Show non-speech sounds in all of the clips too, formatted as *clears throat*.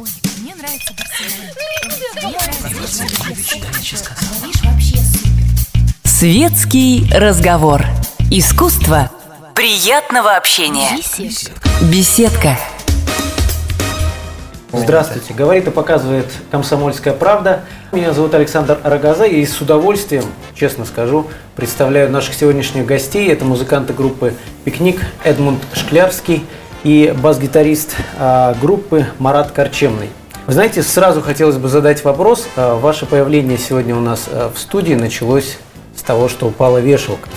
Ой, мне нравится Барселона. Светский разговор. Искусство приятного общения. Беседка. Беседка. Здравствуйте. Говорит и показывает «Комсомольская правда». Меня зовут Александр Рогоза и с удовольствием, честно скажу, представляю наших сегодняшних гостей. Это музыканты группы «Пикник» Эдмунд Шклярский и бас-гитарист а, группы Марат Корчемный. Вы знаете, сразу хотелось бы задать вопрос. А, Ваше появление сегодня у нас а, в студии началось с того, что упала вешалка.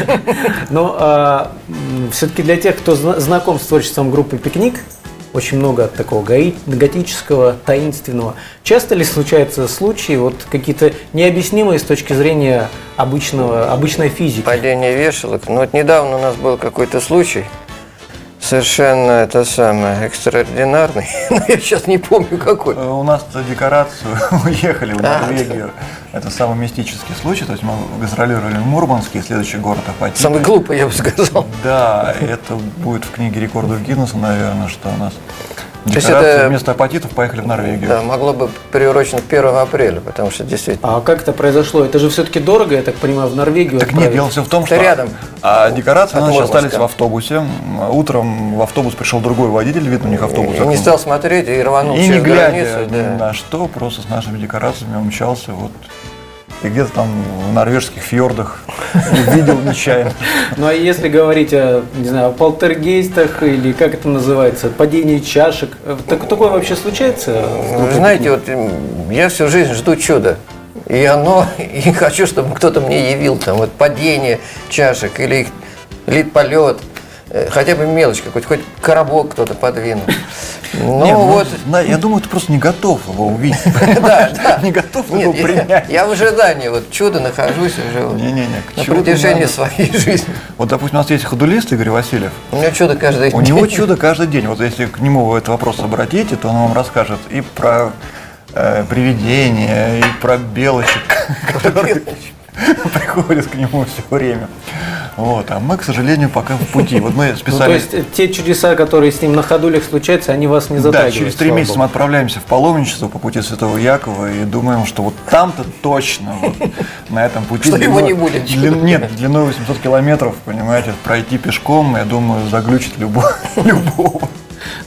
*laughs* Но все-таки для тех, кто зна- знаком с творчеством группы «Пикник», очень много такого гаи- готического, таинственного. Часто ли случаются случаи, вот какие-то необъяснимые с точки зрения обычного, обычной физики? Падение вешалок. Ну вот недавно у нас был какой-то случай, совершенно это самое, экстраординарный, *laughs* но я сейчас не помню какой. Э, У нас на декорацию *laughs* уехали в А, Норвегию. Это самый мистический случай. То есть мы гастролировали в Мурманске, следующий город Апатит. Самый глупый, я бы сказал. Да, это будет в книге рекордов Гиннесса, наверное, что у нас есть декорации это- вместо апатитов поехали в Норвегию. Да, могло бы приурочено к 1 апреля, потому что действительно. А как это произошло? Это же все-таки дорого, я так понимаю, в Норвегию Так нет, отправить. дело все в том, Это что рядом. а декорации От наши Мурманска. остались в автобусе. Утром в автобус пришел другой водитель, видно, у них автобус. И не окно. стал смотреть и рванул И не через глядя границу. ни да. на что, просто с нашими декорациями умчался вот и где-то там в норвежских фьордах *laughs* видел нечаянно. Ну а если говорить о, не знаю, о полтергейстах или как это называется, падении чашек, э, так, такое вообще случается? Вы знаете, вот я всю жизнь жду чуда. И оно, *laughs* и хочу, чтобы кто-то мне явил там вот падение чашек или их лит полет, хотя бы мелочь какой-то, хоть коробок кто-то подвинул. *laughs* Ну Нет, ну, вот, зна- я думаю, ты просто не готов его увидеть. *laughs* да, *laughs* да. Не готов его принять. я в ожидании, вот чудо нахожусь уже на протяжении своей жизни. Вот, допустим, у нас есть ходулист Игорь Васильев. У меня чудо каждый У него чудо каждый день. Вот если к нему этот вопрос обратите, то он вам расскажет и про э, привидения, и про белочек, которые приходят к нему все время. Вот, а мы, к сожалению, пока в пути. Вот мы *laughs* Ну, то специально... есть э, те чудеса, которые с ним на ходулях случаются, они вас не Да, затрагивают? через три месяца мы отправляемся в паломничество по пути Святого Якова и думаем, что вот там-то точно вот, *laughs* на этом пути... Что его не будет. нет, длиной 800 километров, понимаете, пройти пешком, я думаю, заглючит любого. *laughs* любого.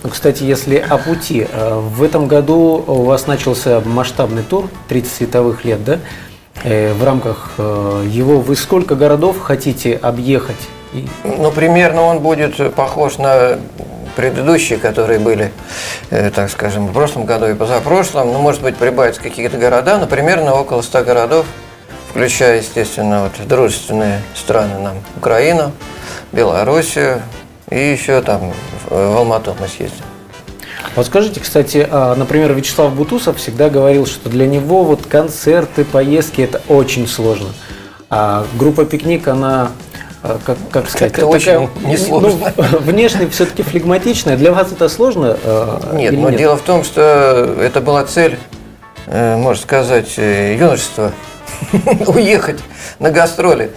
Ну, кстати, если о пути. э, В этом году у вас начался масштабный тур 30 световых лет, да? Э, В рамках э, его вы сколько городов хотите объехать? Ну, примерно он будет похож на предыдущие, которые были, э, так скажем, в прошлом году и позапрошлом. Ну, может быть, прибавятся какие-то города, но примерно около 100 городов, включая, естественно, вот дружественные страны нам, Украину, Белоруссию и еще там в Алмату мы съездим. Вот скажите, кстати, а, например, Вячеслав Бутусов всегда говорил, что для него вот концерты, поездки – это очень сложно. А группа «Пикник», она, а, как, как сказать, Как-то очень несложно. ну, *laughs* внешне все-таки флегматичная. Для вас это сложно? а, Нет, но дело в том, что это была цель, э, можно сказать, э, юношества. *laughs* Уехать на гастроли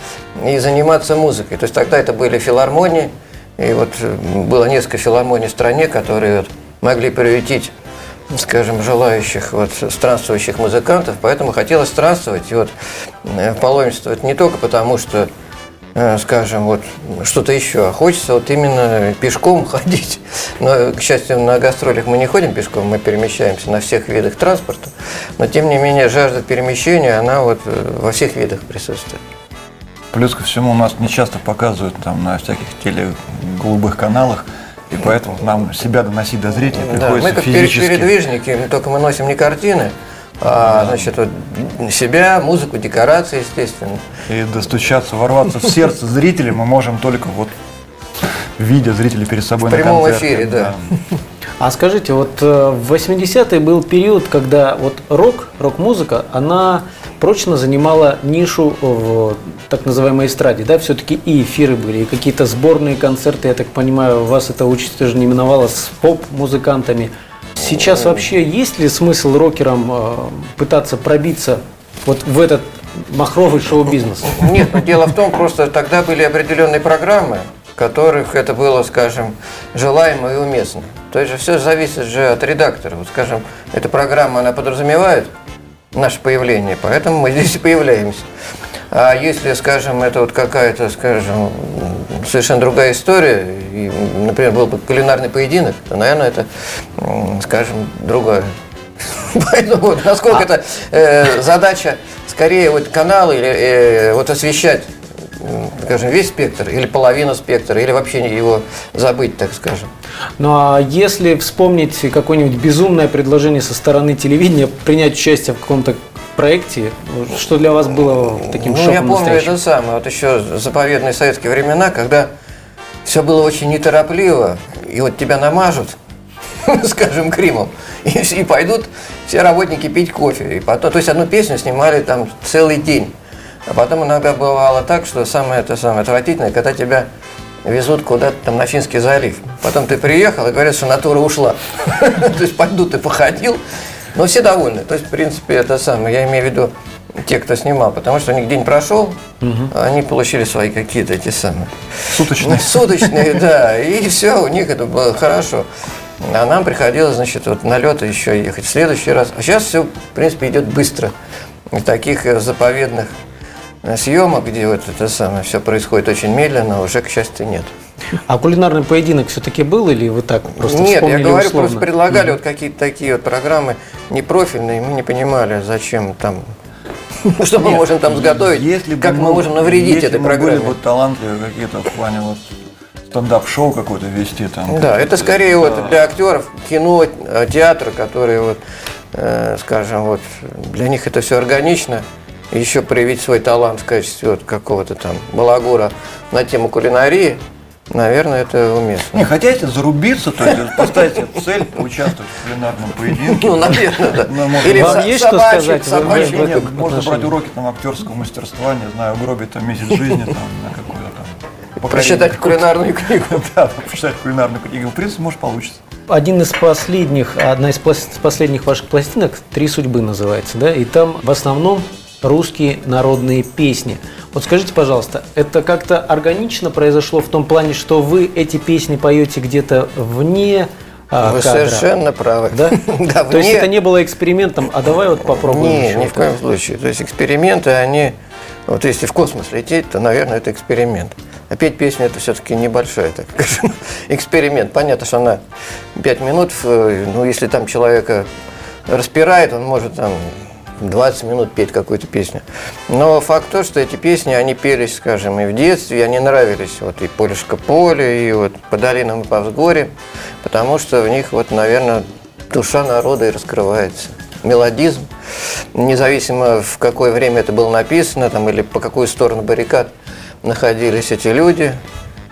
и заниматься музыкой. То есть тогда это были филармонии. И вот э, было несколько филармоний в стране, которые вот могли приютить скажем, желающих вот, странствующих музыкантов, поэтому хотелось странствовать и вот э, паломничествовать не только потому, что э, скажем, вот что-то еще, а хочется вот именно пешком *laughs* ходить. Но, к счастью, на гастролях мы не ходим пешком, мы перемещаемся на всех видах транспорта. Но, тем не менее, жажда перемещения, она вот э, во всех видах присутствует. Плюс ко всему у нас не часто показывают там на всяких теле голубых каналах, и поэтому нам себя доносить до зрителей Да, мы как физически. передвижники, только мы носим не картины, а, значит, вот себя, музыку, декорации, естественно. И достучаться, ворваться в сердце зрителя мы можем только вот видя зрителей перед собой В на прямом концерте. эфире, да. А скажите, вот э, в 80-е был период, когда вот рок, рок-музыка, она прочно занимала нишу в так называемой эстраде, да, все-таки и эфиры были, и какие-то сборные концерты, я так понимаю, вас эта участь тоже не миновала с поп-музыкантами. Сейчас вообще есть ли смысл рокерам э, пытаться пробиться вот в этот махровый шоу-бизнес? Нет, но дело в том, просто тогда были определенные программы, которых это было, скажем, желаемо и уместно. То есть же все зависит же от редактора. Вот, скажем, эта программа, она подразумевает наше появление, поэтому мы *laughs* здесь и появляемся. А если, скажем, это вот какая-то, скажем, совершенно другая история, и, например, был бы кулинарный поединок, то, наверное, это, скажем, другое. *laughs* Поэтому насколько это э, задача скорее вот каналы или э, вот освещать, скажем, весь спектр или половину спектра, или вообще его забыть, так скажем. Ну а если вспомнить какое-нибудь безумное предложение со стороны телевидения принять участие в каком-то проекте, что для вас было таким ну, шоком я помню настоящим? это самое, вот еще заповедные советские времена, когда все было очень неторопливо, и вот тебя намажут, *laughs* скажем, кремом, и, и пойдут все работники пить кофе. И потом, то есть одну песню снимали там целый день. А потом иногда бывало так, что самое это самое отвратительное, когда тебя везут куда-то там на Финский залив. Потом ты приехал и говорят, что натура ушла. *laughs* То есть пойду ты походил, но все довольны. То есть, в принципе, это самое, я имею в виду те, кто снимал, потому что у них день прошел, а они получили свои какие-то эти самые Суточные. ну, суточные, да, и все, у них это было хорошо. А нам приходилось, значит, вот на лед еще ехать в следующий раз. А сейчас все, в принципе, идет быстро. Таких э, заповедных съемок, где вот это самое все происходит очень медленно, уже, к счастью, нет. А кулинарный поединок все-таки был или вы так просто Нет, я говорю, условно? просто предлагали вот какие-то такие вот программы непрофильные, мы не понимали, зачем там, *laughs* что мы можем там сготовить, если как мы можем навредить если этой мы программе. были бы талантливые какие-то в плане вот стендап-шоу какое-то вести там. Да, это скорее да. вот для актеров кино, э, театра, которые вот, э, скажем, вот для них это все органично. Еще проявить свой талант в качестве вот какого-то там балагура на тему кулинарии, наверное, это уместно. Не, хотите зарубиться, то есть поставить себе цель поучаствовать в кулинарном поединке. *laughs* Ну, наверное, да. Ну, Или вам есть что сказать? Вы- Нет, можно брать уроки там актерского мастерства, не знаю, угробить там месяц жизни там на какую-то там. Прочитать кулинарную книгу. *laughs* Да, прочитать кулинарную книгу. В принципе, может получится. Один из последних, одна из пос- последних ваших пластинок «Три судьбы» называется, да, и там в основном русские народные песни. Вот скажите, пожалуйста, это как-то органично произошло в том плане, что вы эти песни поете где-то вне а, Вы кадра? совершенно правы. Да? *laughs* Да, То есть вне- это не было экспериментом, а давай вот попробуем Не, еще ни в коем случае. То есть эксперименты, они... Вот если в космос лететь, то, наверное, это эксперимент. А петь песню это все-таки небольшой так *laughs* эксперимент. Понятно, что на 5 минут, э, ну, если там человека распирает, он может там 20 минут петь какую-то песню. Но факт то, что эти песни, они пелись, скажем, и в детстве, и они нравились. Вот и «Полюшка поле», и вот «По долинам и по взгоре», потому что в них, вот, наверное, душа народа и раскрывается. Мелодизм, независимо в какое время это было написано, там, или по какую сторону баррикад находились эти люди,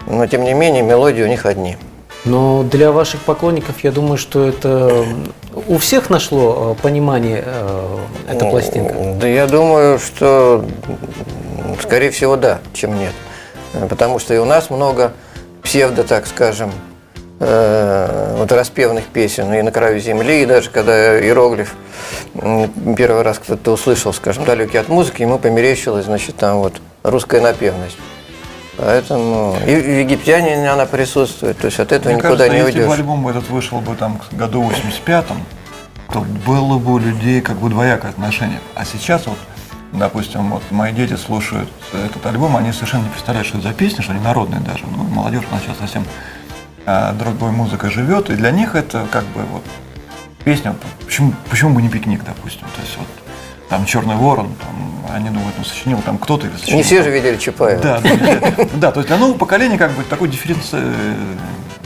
но тем не менее мелодии у них одни. Но для ваших поклонников, я думаю, что это у всех нашло э, понимание э, эта пластинка. Да я думаю, что скорее всего да, чем нет. Э, Потому что и у нас много псевдо, так скажем, э, вот распевных песен и на краю земли, и даже когда иероглиф первый раз кто-то услышал, скажем, далекий от музыки, ему померещилась, значит, там вот русская напевность. Поэтому и в египтяне она присутствует, то есть от этого Мне никуда кажется, не если бы уйдешь. альбом этот вышел бы там году 85-м, то было бы у людей как бы двоякое отношение. А сейчас вот, допустим, вот мои дети слушают этот альбом, они совершенно не представляют, что это за песни, что они народные даже. Ну, молодежь, она сейчас совсем а, другой музыкой живет, и для них это как бы вот песня, почему, почему бы не пикник, допустим. То есть вот там Черный ворон, там, они думают, ну сочинил там кто-то или сочинил. Не все там- же видели Чапаева. да, да, да, то есть для нового поколения как бы такой дифференции э,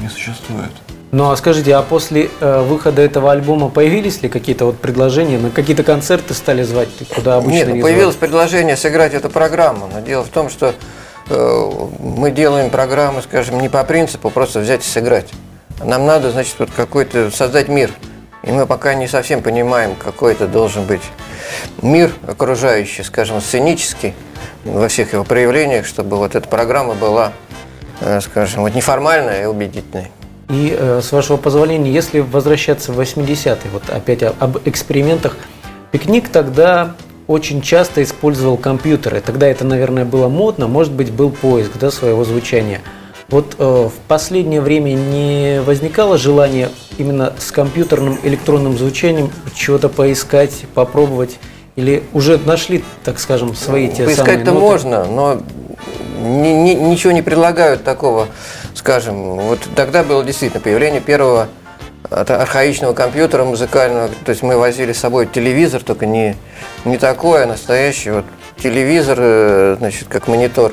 не существует. Ну а скажите, а после э, выхода этого альбома появились ли какие-то вот предложения, на какие-то концерты стали звать, куда обычно Нет, ну, не появилось звали? предложение сыграть эту программу, но дело в том, что э, мы делаем программы, скажем, не по принципу просто взять и сыграть. Нам надо, значит, вот какой-то создать мир. И мы пока не совсем понимаем, какой это должен быть мир окружающий, скажем, сценический, во всех его проявлениях, чтобы вот эта программа была, э, скажем, вот неформальная и убедительной. И э, с вашего позволения, если возвращаться в 80-е, вот опять об экспериментах, пикник тогда очень часто использовал компьютеры. Тогда это, наверное, было модно, может быть, был поиск да, своего звучания. Вот э, в последнее время не возникало желания именно с компьютерным электронным звучанием чего-то поискать, попробовать? Или уже нашли, так скажем, свои те самые Поискать-то можно, но ни- ни- ничего не предлагают такого, скажем. Вот тогда было действительно появление первого архаичного компьютера музыкального. То есть мы возили с собой телевизор, только не, не такой, а настоящий. Вот телевизор, э, значит, как монитор.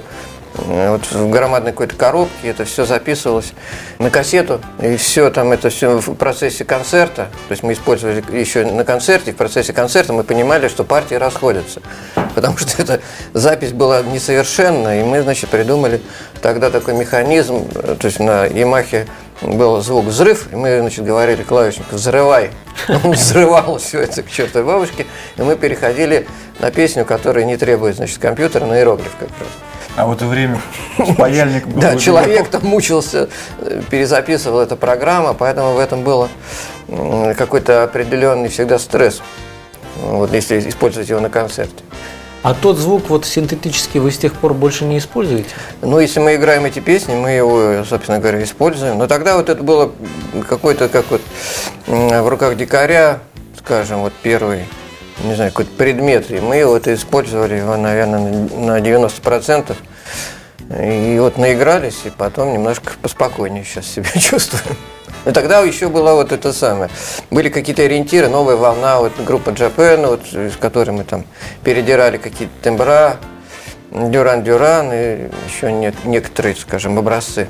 Э, Вот в громадной какой-то коробке это все записывалось на кассету, и все там это все в процессе концерта, то есть мы использовали еще на концерте, в процессе концерта мы понимали, что партии расходятся, потому что эта запись была несовершенна, и мы, значит, придумали тогда такой механизм, то есть на Ямахе был звук взрыв, и мы, значит, говорили клавишнику «взрывай». *laughs* Он взрывал все это к чертовой бабушке, и мы переходили на песню, которая не требует, значит, компьютера, на иероглиф как раз. А в это время с паяльником... Да, был человек там мучился, э, перезаписывал эта программа, поэтому в этом был м, какой-то определенный всегда стресс, вот если использовать его на концерте. А тот звук вот синтетический вы с тех пор больше не используете? Ну, если мы играем эти песни, мы его, собственно говоря, используем. Но тогда вот это было какой-то, как вот в руках дикаря, скажем, вот первый, не знаю, какой-то предмет. И мы вот использовали его, наверное, на 90%. И вот наигрались, и потом немножко поспокойнее сейчас себя *laughs* чувствуем. Но тогда еще была вот это самое. Были какие-то ориентиры, новая волна, вот группа Japan, вот, с которой мы там передирали какие-то тембра, Дюран-Дюран и еще не- некоторые, скажем, образцы.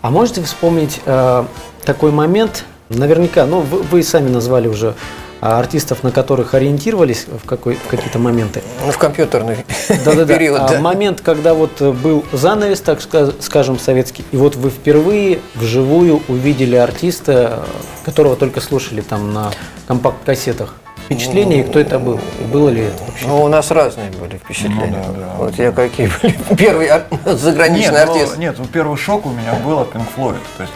А можете вспомнить э, такой момент, наверняка, ну вы, вы сами назвали уже артистов, на которых ориентировались в, какой, в какие-то моменты. Ну, в компьютерный Да-да-да. *laughs* период, А да. момент, когда вот э, был занавес, так ска- скажем, советский, и вот вы впервые вживую увидели артиста, которого только слушали там на компакт-кассетах. Впечатление, и кто это был? И было ли это вообще? Ну, у нас разные были впечатления. Ну, да, да. Вот я какие были. *laughs* Первый ар- заграничный Нет, ну, артист. нет, ну, первый шок у меня был от Pink Floyd. То есть,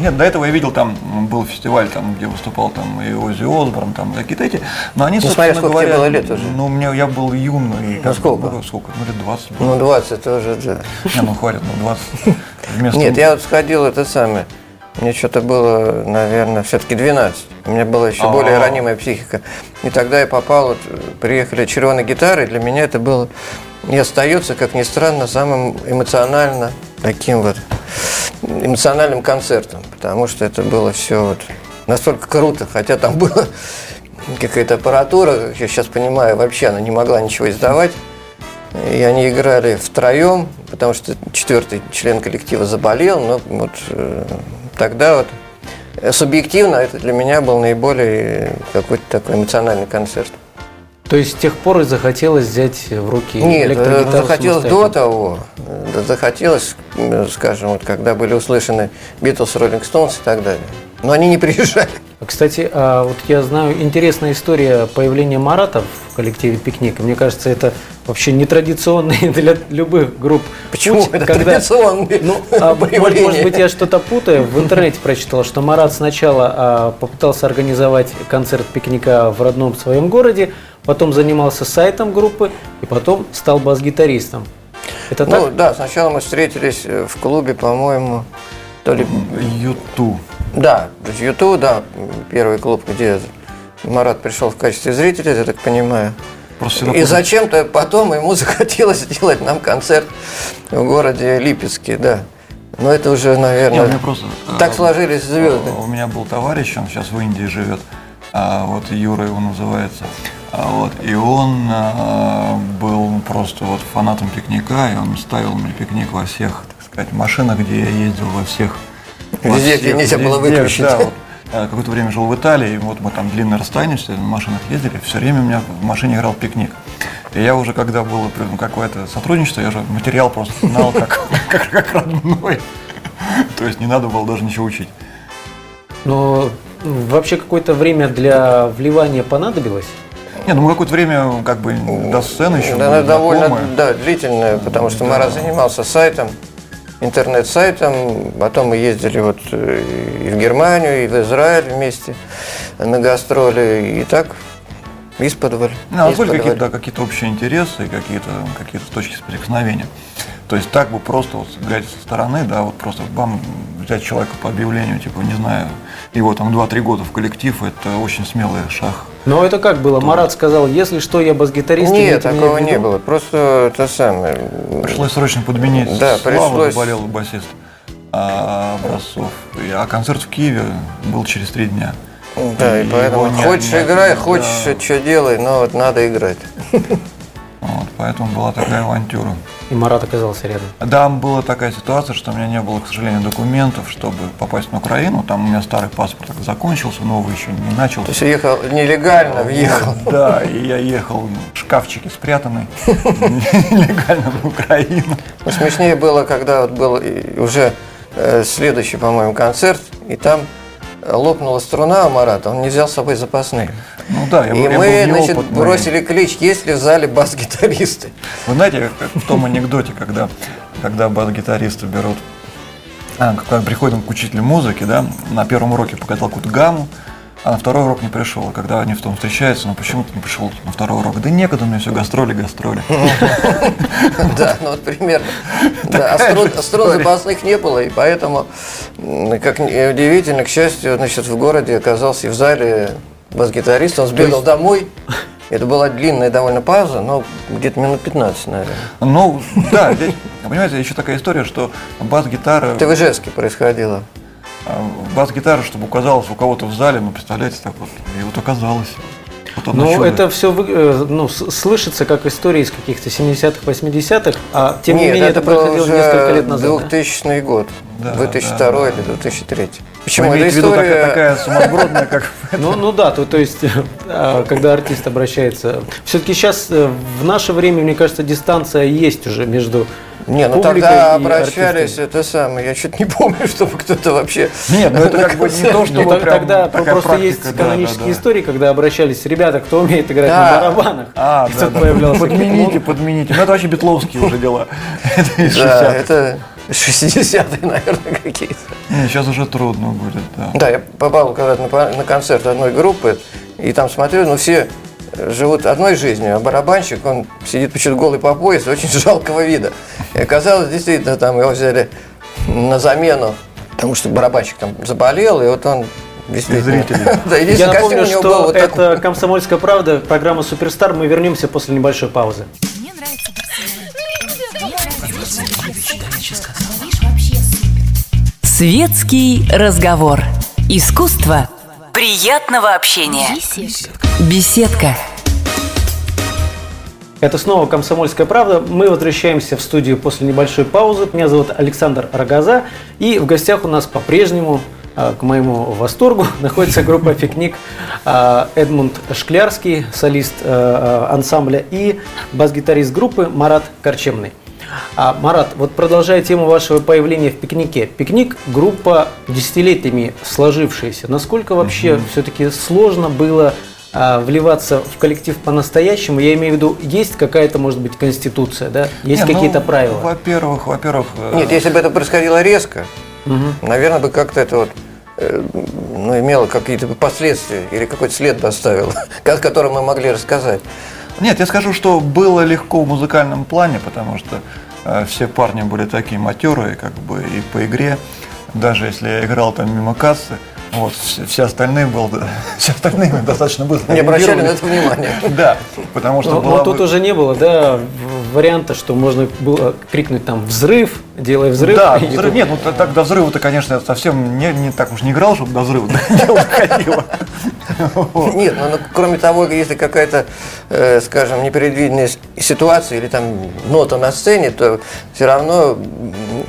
нет, до этого я видел, там был фестиваль, там, где выступал там и Оззи Осборн, там какие-то эти. Но они, Ну, собственно сколько тебе говоря, было лет уже. Ну, мне, я был юный. как бы, сколько? ну, сколько? Ну, лет 20 было. Ну, 20 тоже, да. Не, ну, хватит, ну, 20. Вместо... Нет, я вот сходил это самое. Мне что-то было, наверное, все-таки 12. У меня была еще более А. ранимая психика. И тогда я попал, вот, приехали червоные гитары, для меня это было и остается, как ни странно, самым эмоционально таким вот эмоциональным концертом, потому что это было все вот настолько круто, хотя там была какая-то аппаратура, как я сейчас понимаю, вообще она не могла ничего издавать. И они играли втроем, потому что четвертый член коллектива заболел, но вот э, тогда вот э, субъективно это для меня был наиболее какой-то такой эмоциональный концерт. То есть с тех пор и захотелось взять в руки Нет, э, электрогитару захотелось до того, э, захотелось, скажем, вот когда были услышаны Битлз, Роллинг Стоунс и так далее. Но они не приезжали. Кстати, а вот я знаю интересная история появления Марата в коллективе «Пикник». Мне кажется, это вообще нетрадиционный *laughs* для любых групп. Почему? путь, Это когда- традиционный Ну, а, *laughs* может быть, я что-то путаю. В интернете прочитал, что Марат сначала а, попытался организовать концерт пикника в родном своем городе, потом занимался сайтом группы и потом стал бас-гитаристом. Это так? Ну да, сначала мы встретились э, в клубе, по-моему, то ли Юту. Да, Юту, да, первый клуб, где Марат пришел в качестве зрителя, я так понимаю. Просто И зачем-то потом ему *laughs* захотелось сделать нам концерт в городе Липецке, да. Но это уже, наверное, меня просто... так э, сложились звезды. У меня был товарищ, он сейчас в Индии живет, а, вот Юра его называется. А, вот, и он а, был просто вот фанатом пикника, и он ставил мне пикник во всех, так сказать, машинах, где я ездил, во всех. во Везде, где нельзя было выключить. Да, вот. Я какое-то время жил в Италии, и вот мы там длинное расстояние, все на машинах ездили, все время у меня в машине играл пикник. И я уже, когда было ну, какое-то сотрудничество, я уже материал просто знал как, *laughs* как, как родной. То есть не надо было даже ничего учить. Но вообще какое-то время для вливания понадобилось? Не, ну мы какое-то время как бы до сцены еще Да, были она довольно знакомы. да, длительная, потому что Марат занимался сайтом, интернет-сайтом, потом мы ездили вот э, и в Германию, и в Израиль вместе на гастроли, и так исподволь. Ну, а были какие-то, да, какие-то общие интересы, какие-то какие точки соприкосновения. То есть так бы просто вот глядя со стороны, да, вот просто бам, взять человека по объявлению, типа, не знаю, его там 2-3 года в коллектив, это очень смелый шаг. Но это как было? Марат сказал, если что, я бас-гитарист. Нет, такого в виду». не было. Просто это самое. Пришлось срочно подменить. Да, Слава пришлось. заболел басист а, Образцов. А концерт в Киеве был через три дня. Да, и И поэтому не- хочешь не- играй, хочешь что делай, но вот надо играть. Вот, поэтому была такая авантюра. И Марат оказался рядом. Да, была такая ситуация, что у меня не было, к сожалению, документов, чтобы попасть на Украину. Там у меня старый паспорт закончился, новый еще не начался. То есть уехал нелегально, въехал. Да, и я ехал в шкафчике спрятанный *laughs* нелегально в Украину. Но смешнее было, когда вот был уже э, следующий, по-моему, концерт, и там лопнула струна у Марата, он не взял с собой запасные. Ну да, я, И я был мы, значит, неопытный. бросили клич, есть ли в зале бас-гитаристы. Вы знаете, как в том анекдоте, когда, когда бас-гитаристы берут, а, когда приходят к учителю музыки, да, на первом уроке показал какую-то гамму, а на второй урок не пришел. А когда они в том встречаются, ну почему ты не пришел на второй урок? Да некогда мне все гастроли, гастроли. *laughs* Да, ну вот примерно. Да, а струн, запасных не было, и поэтому, как удивительно, к счастью, значит, в городе оказался и в зале бас-гитарист, он сбегал домой. Это была длинная довольно пауза, но где-то минут 15, наверное. Ну, да, понимаете, еще такая история, что бас-гитара, Это в Ижевске происходило. А, бас-гитара, чтобы оказалась у кого-то в зале, ну, представляете, так вот, и вот оказалось. Вот Ну, это все ну, с- слышится как история из каких-то 70-х, 80-х, а тем не Нет, менее это, это происходило уже несколько лет назад. да? 2000 год, Да, 2002 да, да, или 2003. Почему? Вы Эта виду такая, история... такая сумасбродная, как *laughs* Ну, ну да, то, то есть, *laughs* а, когда артист обращается. Все-таки сейчас, э, в наше время, мне кажется, дистанция есть уже между Не, ну тогда обращались, это самое, я что-то не помню, *laughs* чтобы кто-то вообще... Нет, ну это как бы не то, что тогда просто есть канонические истории, когда обращались ребята, кто умеет играть на барабанах. А, И да, Подмените, подмените. Ну это вообще битловские уже дела. *laughs* Это из Да, 60-х. это 60-е, наверное, какие-то. Не, Сейчас уже трудно будет, да. Да, я попал когда-то на, концерт одной группы, и там смотрю, ну все живут одной жизнью, а барабанщик, он сидит почему-то голый по пояс, очень *laughs* жалкого вида. И оказалось, действительно, там его взяли на замену, потому что барабанщик там заболел, и вот он. *laughs* Да, Я напомню, что вот это такой. «Комсомольская правда», программа «Суперстар». Мы вернемся после небольшой паузы. Мне нравится. Светский разговор. Искусство приятного общения. Беседка. Беседка. Это снова «Комсомольская правда». Мы возвращаемся в студию после небольшой паузы. Меня зовут Александр Рогоза. И в гостях у нас по-прежнему, а, к моему восторгу, *laughs* находится группа «Пикник». а, Эдмунд Шклярский, солист а, ансамбля, и бас-гитарист группы Марат Корчемный. А, Марат, вот продолжая тему вашего появления в «Пикнике». «Пикник» – группа десятилетиями сложившаяся. Насколько вообще все-таки сложно было а, вливаться в коллектив по-настоящему, я имею в виду, есть какая-то, может быть, конституция, да? Есть Не, ну, какие-то правила? Во-первых, во-первых, э, Нет, если бы это происходило резко, наверное, бы как-то это вот э, ну, имело какие-то последствия или какой-то след бы оставило, *laughs* о котором мы могли рассказать. Нет, я скажу, что было легко в музыкальном плане, потому что э, все парни были такие матерые, как бы и по игре. Даже если я играл там мимо кассы, вот, все, все остальные был, *laughs* все остальные достаточно быстро Не обращали на это внимания. *laughs* Да, потому что Но, но тут бы- уже не было, да, варианта, что можно было крикнуть там «взрыв», делай взрыв. Да, *laughs* взрыв, тут- нет, ну так до взрыва-то, конечно, совсем не, не так уж не играл, чтобы до взрыва дело доходило. *laughs* Нет, ну, ну, кроме того, если какая-то, э, скажем, непредвиденная ситуация или там нота на сцене, то все равно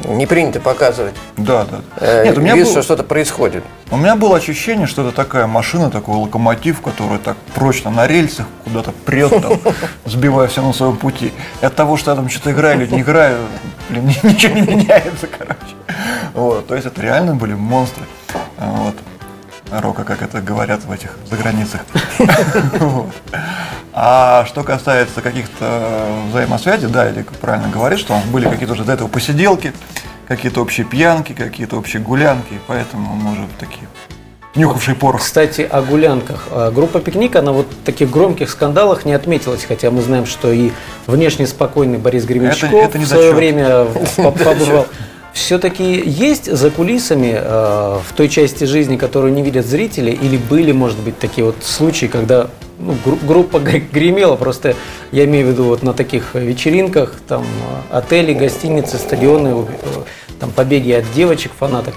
не принято показывать Да, да. э, Нет, у меня вид, был- что что-то происходит. У меня было ощущение, что это такая машина, такой локомотив, который так прочно на рельсах куда-то прет, там, *laughs* сбивая все на своем пути. И от того, что я там что-то играю или не играю, блин, ни- *laughs* ничего не меняется, короче. Вот, то есть это реально были монстры. Вот. Рока, как это говорят в этих заграницах. *laughs* А что касается каких-то взаимосвязей, да, Эдик правильно говорит, что были какие-то уже до этого посиделки, какие-то общие пьянки, какие-то общие гулянки, поэтому мы уже такие нюхавший порох. Кстати, о гулянках. А, Группа «Пикник», она вот в таких громких скандалах не отметилась, хотя мы знаем, что и внешне спокойный Борис Гременщиков Это- это в свое время по- побывал. *laughs* Все-таки есть за кулисами э, в той части жизни, которую не видят зрители, или были, может быть, такие вот случаи, когда ну, гру- группа гремела, просто я имею в виду вот на таких вечеринках, там отели, гостиницы, стадионы, э, там побеги от девочек, фанаток.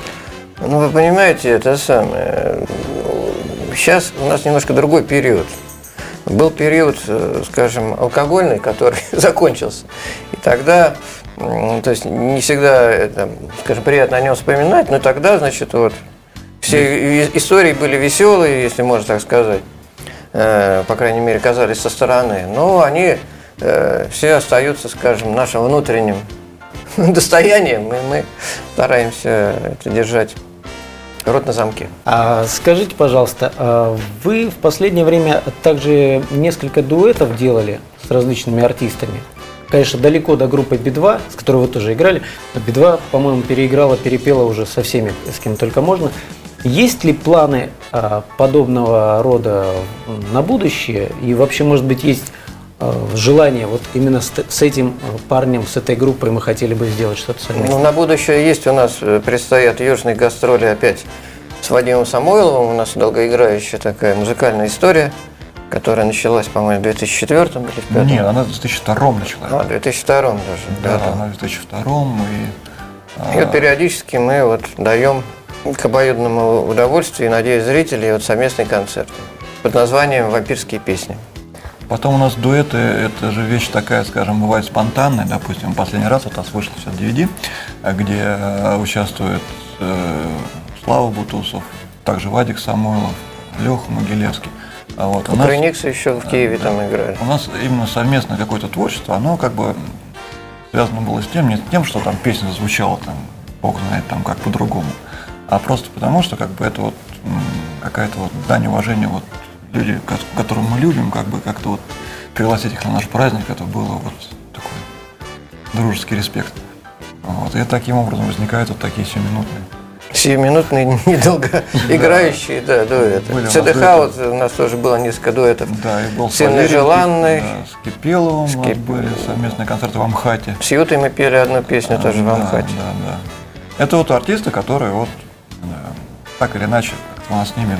Ну, вы понимаете, это самое. Сейчас у нас немножко другой период. Был период, э, скажем, алкогольный, который *laughs* закончился. И тогда, то есть не всегда, это, скажем, приятно о нем вспоминать, но тогда, значит, вот все истории были веселые, если можно так сказать. Э, По крайней мере, казались со стороны. Но они э, все остаются, скажем, нашим внутренним *laughs* достоянием, и мы стараемся это держать рот на замке. А скажите, пожалуйста, а вы в последнее время также несколько дуэтов делали с различными артистами? Конечно, далеко до группы Би-2, с которой вы тоже играли. но Би-2, по-моему, переиграла, перепела уже со всеми, с кем только можно. Есть ли планы а, подобного рода на будущее? И вообще, может быть, есть а, желание вот именно с, с этим а, парнем, с этой группой мы хотели бы сделать что-то совместно? Ну, на будущее есть у нас, э, предстоят южные гастроли опять с Вадимом Самойловым. У нас долгоиграющая такая музыкальная история, которая началась, по-моему, в 2004 или в 2005. Нет, она в 2002 началась. А, в 2002 даже. Да, да, она в 2002 и... И вот периодически мы вот даем к обоюдному удовольствию надеюсь, зрителей вот совместный концерт под названием «Вампирские песни». Потом у нас дуэты, это же вещь такая, скажем, бывает спонтанная. Допустим, последний раз вот у нас вышло все DVD, где э, участвует э, Слава Бутусов, также Вадик Самойлов, Леха Могилевский. А вот у нас, Кукрыниксы еще в Киеве там играли. у нас именно совместное какое-то творчество, оно как бы связано было с тем, не с тем, что там песня звучала, там, бог знает, там как по-другому, а просто потому, что как бы это вот какая-то вот дань уважения вот люди, ко- которых мы любим, как бы как-то вот пригласить их на наш праздник, это было вот такой дружеский респект. Вот. И таким образом возникают вот такие сиюминутные. Сиюминутные, *laughs* недолго играющие, да, дуэты. ЦДХ дуэты. вот у нас тоже было несколько дуэтов. Да, и был Валерием, желанный. да, с Кипеловым у нас Кип- были совместные концерты в Амхате. С Ютой мы пели одну песню тоже в Да, Амхате. Да, да. Это вот артисты, которые вот э, так или иначе у нас с ними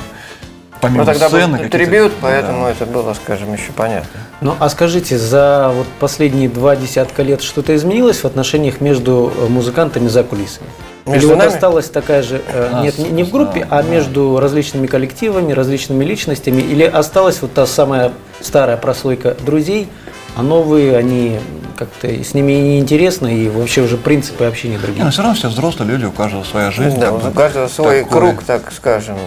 помимо Ну тогда сцены был трибют, да. поэтому это было, скажем, еще понятно. Ну, а скажите, за вот последние два десятка лет что-то изменилось в отношениях между э, музыкантами за кулисами? Между Или вот нами? осталась такая же, э, нет, не, не в группе, да, а да. между различными коллективами, различными личностями? Или осталась вот та самая старая прослойка друзей, а новые, они как-то с ними и неинтересно, и вообще уже принципы общения Не, другие? но все равно все взрослые люди, у каждого своя жизнь. Да, как бы у каждого свой такой. круг, так скажем.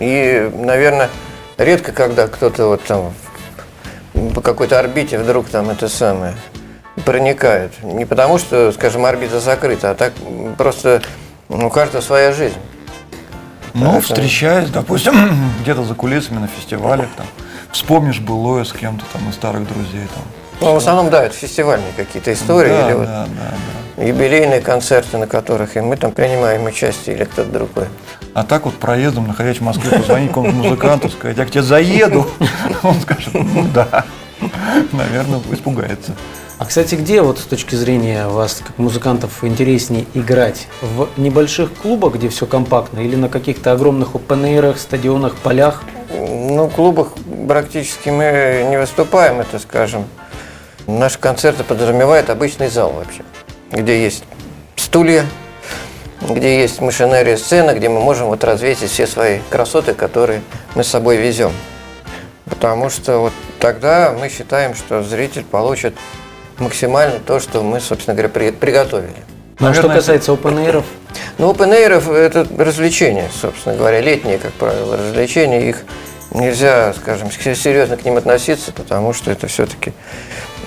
И, наверное, редко, когда кто-то вот там по какой-то орбите вдруг там это самое проникает. Не потому, что, скажем, орбита закрыта, а так просто у каждого своя жизнь. Ну, Поэтому- встречаясь, допустим, *clears throat* где-то за кулисами на фестивалях, там, вспомнишь былое с кем-то там из старых друзей. Там. Ну, в основном, да, это фестивальные какие-то истории да, или вот да, да, да. юбилейные концерты, на которых и мы там принимаем участие, или кто-то другой. А так вот проездом, находясь в Москве, позвонить какому-то музыканту, сказать, я к тебе заеду. *laughs* Он скажет, ну да. Наверное, испугается. А, кстати, где вот с точки зрения вас, как музыкантов, интереснее играть? В небольших клубах, где все компактно, или на каких-то огромных опен стадионах, полях? Ну, в клубах практически мы не выступаем, это скажем. Наши концерты подразумевают обычный зал вообще, где есть стулья, где есть машинерия сцена, где мы можем вот развесить все свои красоты, которые мы с собой везем. Потому что вот тогда мы считаем, что зритель получит максимально то, что мы, собственно говоря, при- приготовили. Ну, а что касается open Ну, open air это развлечения, собственно говоря, летние, как правило, развлечения. Их нельзя, скажем, серьезно к ним относиться, потому что это все-таки,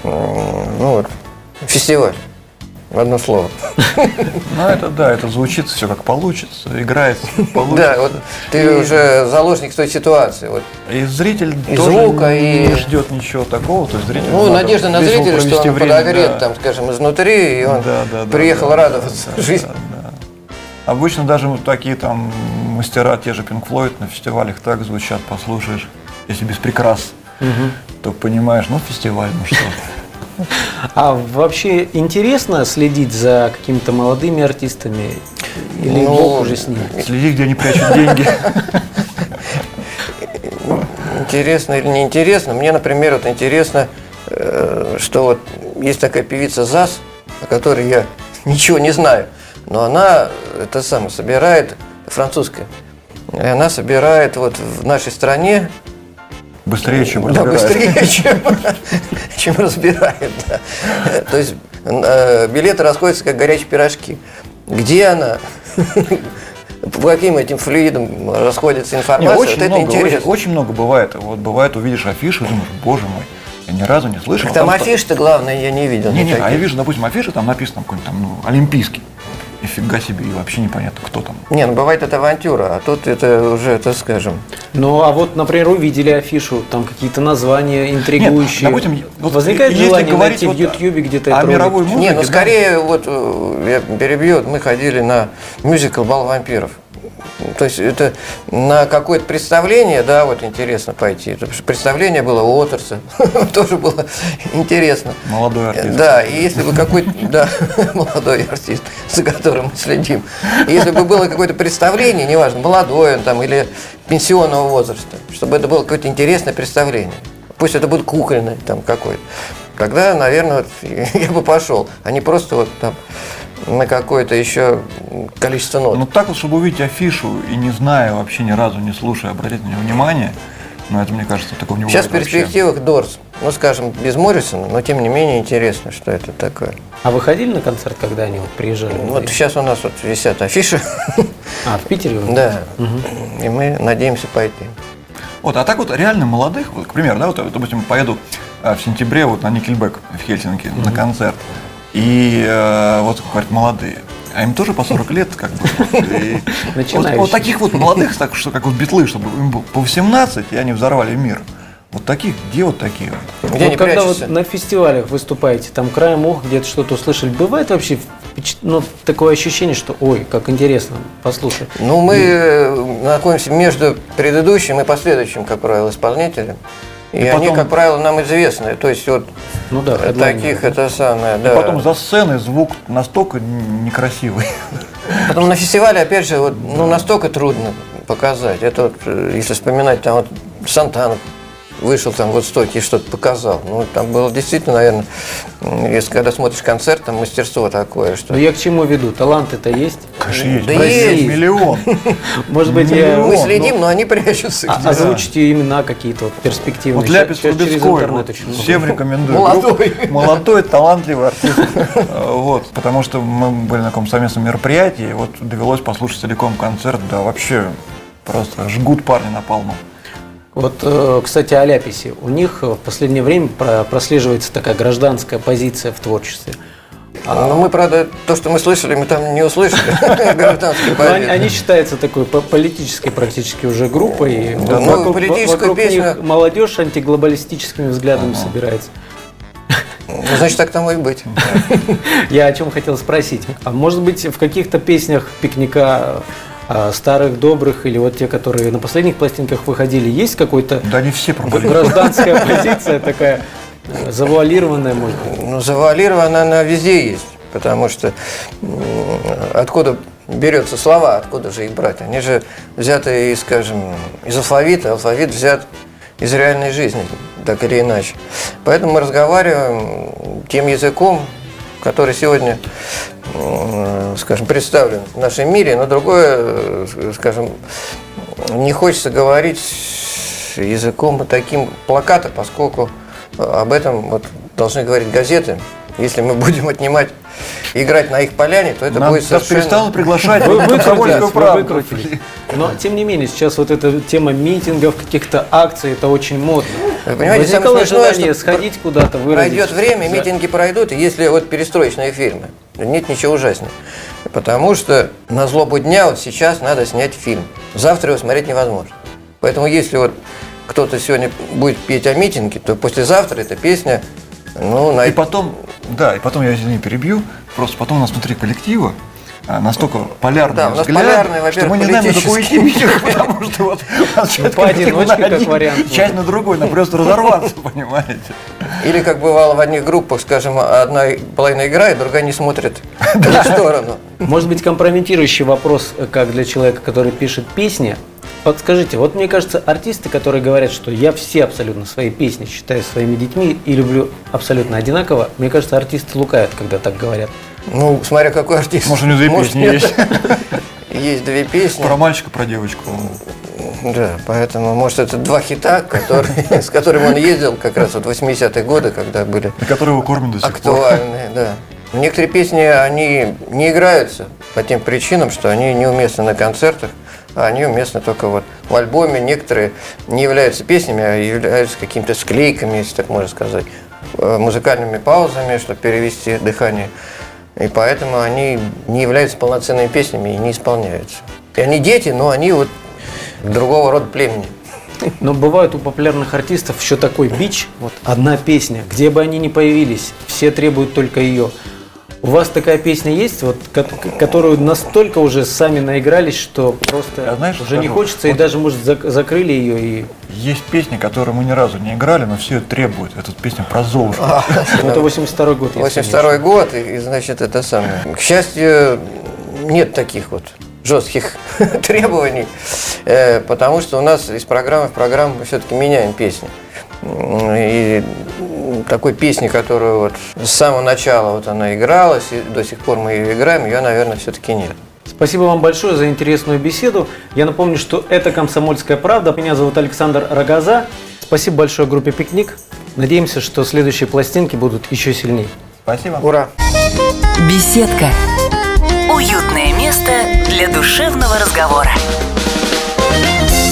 ну, вот, фестиваль. Одно слово. Ну, это да, это звучит все как получится, играется, как *laughs* получится. Да, вот ты уже заложник той ситуации. Вот. И зритель И тоже звука, не и- ждет ничего такого, то есть зритель Ну, надежда на зрителя, что он время, подогрет, да. там, скажем, изнутри, и он Да, да, да, приехал да, радоваться да, жизни. да, да. Обычно даже вот такие там мастера, те же Pink Floyd на фестивалях так звучат, послушаешь, если без прикрас, то понимаешь, ну фестиваль, ну что. А вообще интересно следить за какими-то молодыми артистами? Или Ну, Бог уже с ними? Следи, где они прячут деньги. Интересно или не интересно? Мне, например, вот интересно, э, что вот есть такая певица ЗАС, о которой я *laughs* ничего не знаю, но она это самое собирает французская. И она собирает вот в нашей стране Быстрее, чем да, разбирают. быстрее, *laughs* чем, чем разбирает. да. То есть э, билеты расходятся как горячие пирожки. Где она? По *laughs* каким этим флюидам расходится информация? очень, вот это много, очень, интересно. очень много бывает. Вот бывает, увидишь афишу и думаешь, боже мой, я ни разу не слышал. Так там там афиш-то главное я не видел. Не, не, а я вижу, допустим, афиша, там написано какой-нибудь там, ну, олимпийский. И фига себе, и вообще непонятно, кто там. Не, ну бывает это авантюра, а тут это уже, это скажем. Ну, а вот, например, увидели афишу, там какие-то названия интригующие. Нет, допустим, вот Возникает если желание говорить найти в вот Ютьюбе где-то о ролик? мировой музыке, Не, ну да. скорее, вот э, я перебью, вот мы ходили на мюзикл «Бал вампиров». То есть это на какое-то представление, да, вот интересно пойти. Представление было у Уотерса, *laughs* тоже было интересно. Молодой артист. Да, и если бы какой-то, *laughs* да, *laughs* молодой артист, за которым мы следим, если бы было какое-то представление, неважно, молодое он там или пенсионного возраста, чтобы это было какое-то интересное представление. Пусть это будет кукольное там какое-то. Тогда, наверное, вот я бы пошел, а не просто вот там на какое-то еще количество нот. Ну так вот, чтобы увидеть афишу и не зная вообще ни разу, не слушая, обратить на нее внимание, ну это, мне кажется, такого не Сейчас в перспективах Дорс, ну, скажем, без Моррисона, но тем не менее интересно, что это такое. А вы ходили на концерт, когда они вот приезжали? Вот сейчас у нас вот висят афиши, А, в Питере? вы? да, и мы надеемся пойти. Вот, а так вот реально молодых, вот, к примеру, да, вот, допустим, поеду э, в сентябре вот на Никельбек в Хельсинки на концерт, и э, вот, говорят, молодые, а им тоже по 40 лет, как бы. И вот, вот таких вот молодых, так что как вот битлы, чтобы им было по 18, и они взорвали мир. Вот таких, где вот такие? вот? Где вот не когда прячешься? вот на фестивалях выступаете, там краем уха где-то что-то услышали, бывает вообще ну, такое ощущение, что ой, как интересно, послушай. Ну, мы э, находимся между предыдущим и последующим, как правило, исполнителем. И, они, потом- как правило, нам известны. То есть вот Ну да, таких это самое, да. Потом за сценой звук настолько некрасивый. Потом на фестивале, опять же, вот, ну, настолько трудно показать. Это вот, э, если вспоминать, там вот Сантана вышел там вот стойки и что-то показал. Ну, там было действительно, наверное, если когда смотришь концерт, там мастерство такое, что... Ну я к чему веду? Таланты-то есть? Конечно, есть. Да В есть. Миллион. *laughs* Может быть, я... Ну, Мы ну, следим, но они прячутся. А-. Озвучите имена какие-то вот перспективные. Вот Ляпис Трубецкой, вот всем рекомендую. Молодой. Молодой, талантливый артист. Э, *laughs* Вот, потому что мы были на таком совместном мероприятии, и вот довелось послушать целиком концерт, да, вообще просто жгут парни на палму. Вот, э, кстати, о Ляписе. У них э, в последнее время про- прослеживается такая гражданская позиция в творчестве. Ну, мы, правда, то, что мы слышали, мы там не услышали. *laughs* Ну, они, считаются такой по- политической практически уже группой. ну, политическую песню- них молодежь антиглобалистическими взглядами собирается. Ну, значит, так тому и быть. *laughs* Я о чем хотел спросить. А может быть, в каких-то песнях пикника старых, добрых, или вот те, которые на последних пластинках выходили, есть какой-то Да они все пропали. гражданская позиция такая завуалированная, может быть? Ну, завуалирована она везде есть, потому что откуда берется слова, откуда же их брать? Они же взяты, из, скажем, из алфавита, алфавит взят из реальной жизни, так или иначе. Поэтому мы разговариваем тем языком, который сегодня, скажем, представлен в нашем мире, но другое, э, скажем, не хочется говорить языком таким плаката, поскольку об этом вот должны говорить газеты. Если мы будем отнимать, играть на их поляне, то это Нам будет совершенно... перестало приглашать Вы выкрутились. Но, тем не менее, сейчас вот эта тема митингов, каких-то акций, это очень модно. Вы понимаете, Возникало самое смешное, желание что сходить куда-то, выразить. Пройдет время, митинги пройдут, и если вот перестроечные фильмы, нет ничего ужаснее. Потому что на злобу дня вот сейчас надо снять фильм. Завтра его смотреть невозможно. Поэтому если вот кто-то сегодня будет петь о митинге, то послезавтра эта песня, ну, на... И потом, да, и потом я извини, перебью, просто потом у нас внутри коллектива а, настолько полярный Да, у нас взгляд, полярный, что мы не знаем, на какую идти потому что вот часть как один, вариант. часть на другой, на просто разорваться, *laughs* понимаете? Или как бывало в одних группах, скажем, одна половина играет, другая не смотрит *laughs* в сторону. Может быть, компрометирующий вопрос, э, как для человека, который пишет песни. Вот скажите, вот мне кажется, артисты, которые говорят, что я все абсолютно свои песни считаю своими детьми и люблю абсолютно одинаково, мне кажется, артисты лукают, когда так говорят. Ну, смотря какой артист. Может, у него две Может, песни нет. есть. *laughs* Есть две песни. Про мальчика, про девочку. Да, поэтому, может, это два хита, которые, *laughs* с которыми он ездил как раз вот в 80-е годы, когда были На который его кормят до сих пор. актуальные, да. Некоторые песни, они не играются по тем причинам, что они неуместны на концертах, они уместны только вот в альбоме. Некоторые не являются песнями, а являются какими-то склейками, если так можно сказать, э, музыкальными паузами, чтобы перевести дыхание. И поэтому они не являются полноценными песнями и не исполняются. И они дети, но они вот другого рода племени. Но бывает у популярных артистов еще такой бич, вот одна песня, где бы они ни появились, все требуют только ее. У вас такая песня есть, вот, ко- которую настолько уже сами наигрались, что просто Я знаешь, уже не скажу, хочется, и вот- даже, может, зак- закрыли ее и... Есть песни, которые мы ни разу не играли, но все ее требуют. Это песня про Золушку. *laughs* Это 82 год. если 82 год, и, и, значит, это самое. К счастью, нет таких вот жестких *laughs* требований, э, потому что у нас из программы в программу мы все-таки меняем песни. И такой песни, которую вот с самого начала вот она игралась, и до сих пор мы ее играем, ее, наверное, все-таки нет. Спасибо вам большое за интересную беседу. Я напомню, что это «Комсомольская правда». Меня зовут Александр Рогоза. Спасибо большое группе «Пикник». Надеемся, что следующие пластинки будут еще сильнее. Спасибо. Ура! Беседка. Уютное место для душевного разговора.